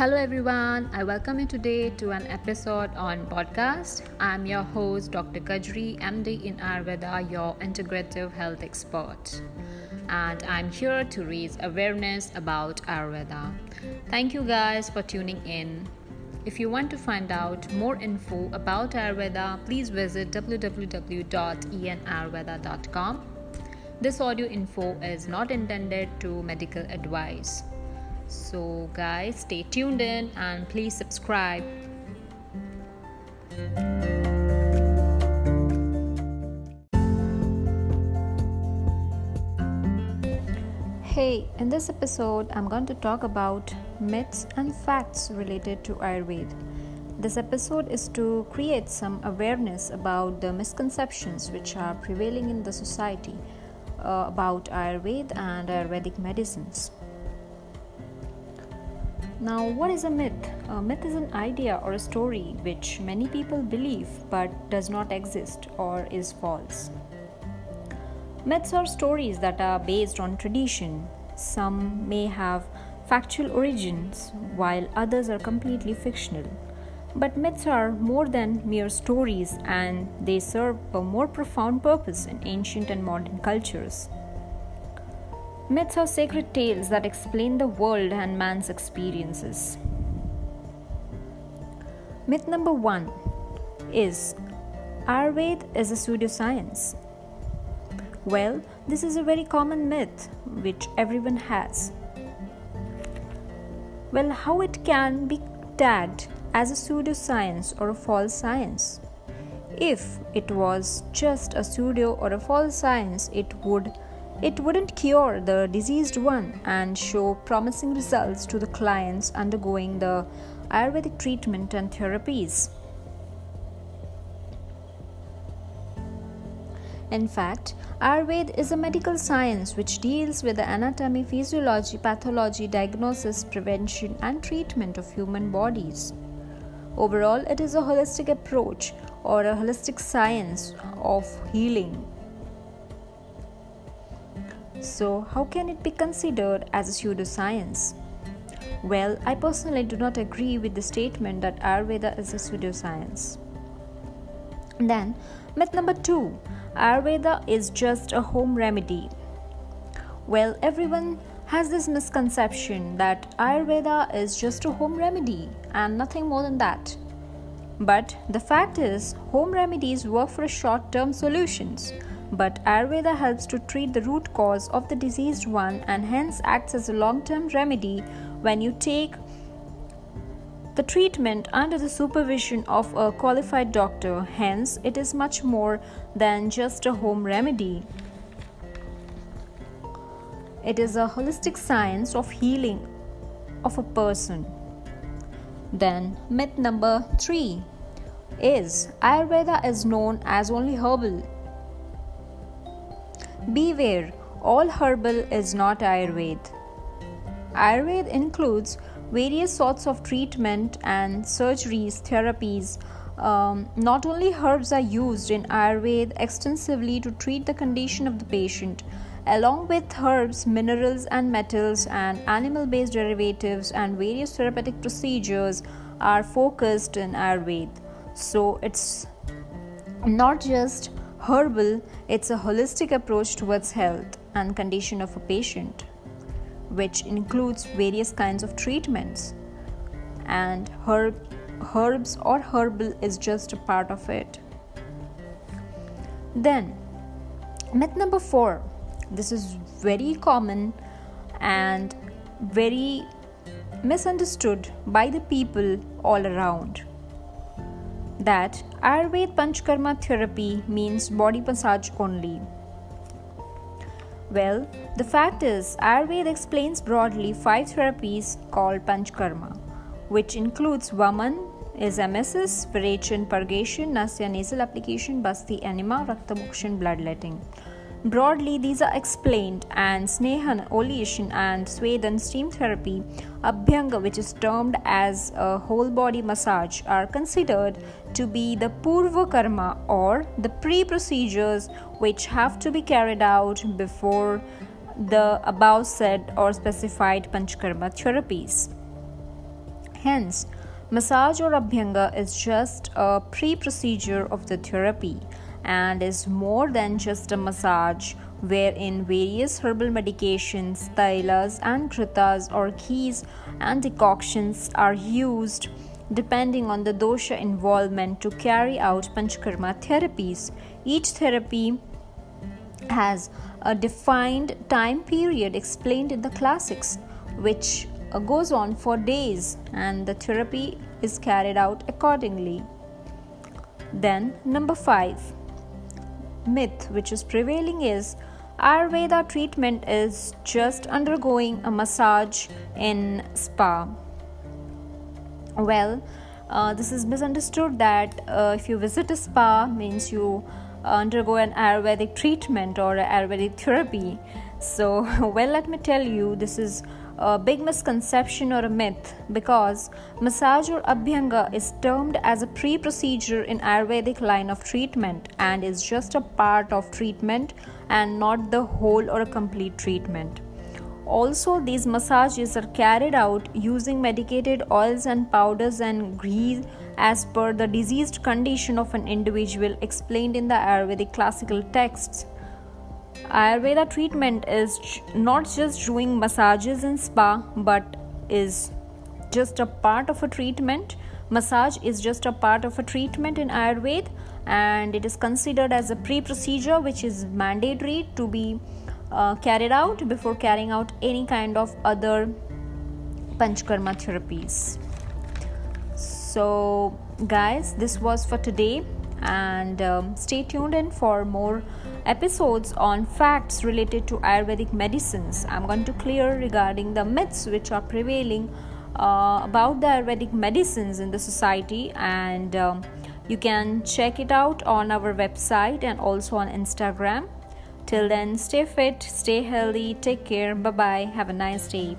Hello everyone, I welcome you today to an episode on podcast. I'm your host Dr. Kajri, MD in Ayurveda, your integrative health expert. And I'm here to raise awareness about Ayurveda. Thank you guys for tuning in. If you want to find out more info about Ayurveda, please visit www.enayurveda.com. This audio info is not intended to medical advice. So, guys, stay tuned in and please subscribe. Hey, in this episode, I'm going to talk about myths and facts related to Ayurveda. This episode is to create some awareness about the misconceptions which are prevailing in the society uh, about Ayurveda and Ayurvedic medicines. Now, what is a myth? A myth is an idea or a story which many people believe but does not exist or is false. Myths are stories that are based on tradition. Some may have factual origins, while others are completely fictional. But myths are more than mere stories and they serve a more profound purpose in ancient and modern cultures. Myths are sacred tales that explain the world and man's experiences. Myth number one is Ayurveda is a pseudoscience. Well, this is a very common myth which everyone has. Well, how it can be tagged as a pseudoscience or a false science? If it was just a pseudo or a false science, it would it wouldn't cure the diseased one and show promising results to the clients undergoing the Ayurvedic treatment and therapies. In fact, Ayurveda is a medical science which deals with the anatomy, physiology, pathology, diagnosis, prevention, and treatment of human bodies. Overall, it is a holistic approach or a holistic science of healing so, how can it be considered as a pseudoscience? Well, I personally do not agree with the statement that Ayurveda is a pseudoscience. Then, myth number two Ayurveda is just a home remedy. Well, everyone has this misconception that Ayurveda is just a home remedy and nothing more than that. But the fact is, home remedies work for short term solutions but Ayurveda helps to treat the root cause of the diseased one and hence acts as a long term remedy when you take the treatment under the supervision of a qualified doctor. Hence, it is much more than just a home remedy. It is a holistic science of healing of a person. Then, myth number three is Ayurveda is known as only herbal Beware, all herbal is not Ayurveda. Ayurveda includes various sorts of treatment and surgeries, therapies. Um, not only herbs are used in Ayurveda extensively to treat the condition of the patient, along with herbs, minerals, and metals, and animal based derivatives, and various therapeutic procedures are focused in Ayurveda. So it's not just Herbal, it's a holistic approach towards health and condition of a patient, which includes various kinds of treatments. And herb, herbs or herbal is just a part of it. Then, myth number four this is very common and very misunderstood by the people all around that Ayurveda Panchkarma therapy means body massage only. Well, the fact is, Ayurveda explains broadly five therapies called Panchkarma, which includes Vaman, is emesis, Virechan, Purgation, Nasya, nasal application, Basti, enema, Raktamokshan, bloodletting. Broadly, these are explained, and Snehan, oleation, and Swedan steam therapy, Abhyanga, which is termed as a whole body massage, are considered to be the Purva Karma or the pre procedures which have to be carried out before the above said or specified Panchkarma therapies. Hence, massage or abhyanga is just a pre procedure of the therapy and is more than just a massage wherein various herbal medications, tailas and ghritas or ghees and decoctions are used depending on the dosha involvement to carry out panchkarma therapies. Each therapy has a defined time period explained in the classics, which goes on for days, and the therapy is carried out accordingly. Then, number five myth which is prevailing is Ayurveda treatment is just undergoing a massage in spa. Well, uh, this is misunderstood that uh, if you visit a spa means you Uh, undergo an Ayurvedic treatment or Ayurvedic therapy. So, well, let me tell you, this is a big misconception or a myth because massage or abhyanga is termed as a pre procedure in Ayurvedic line of treatment and is just a part of treatment and not the whole or a complete treatment. Also, these massages are carried out using medicated oils and powders and grease as per the diseased condition of an individual explained in the Ayurvedic classical texts. Ayurveda treatment is not just doing massages in spa but is just a part of a treatment. Massage is just a part of a treatment in Ayurveda and it is considered as a pre procedure which is mandatory to be uh, carried out before carrying out any kind of other panchkarma therapies. So, guys, this was for today and um, stay tuned in for more episodes on facts related to Ayurvedic medicines. I'm going to clear regarding the myths which are prevailing uh, about the Ayurvedic medicines in the society, and um, you can check it out on our website and also on Instagram. Till then, stay fit, stay healthy, take care, bye bye, have a nice day.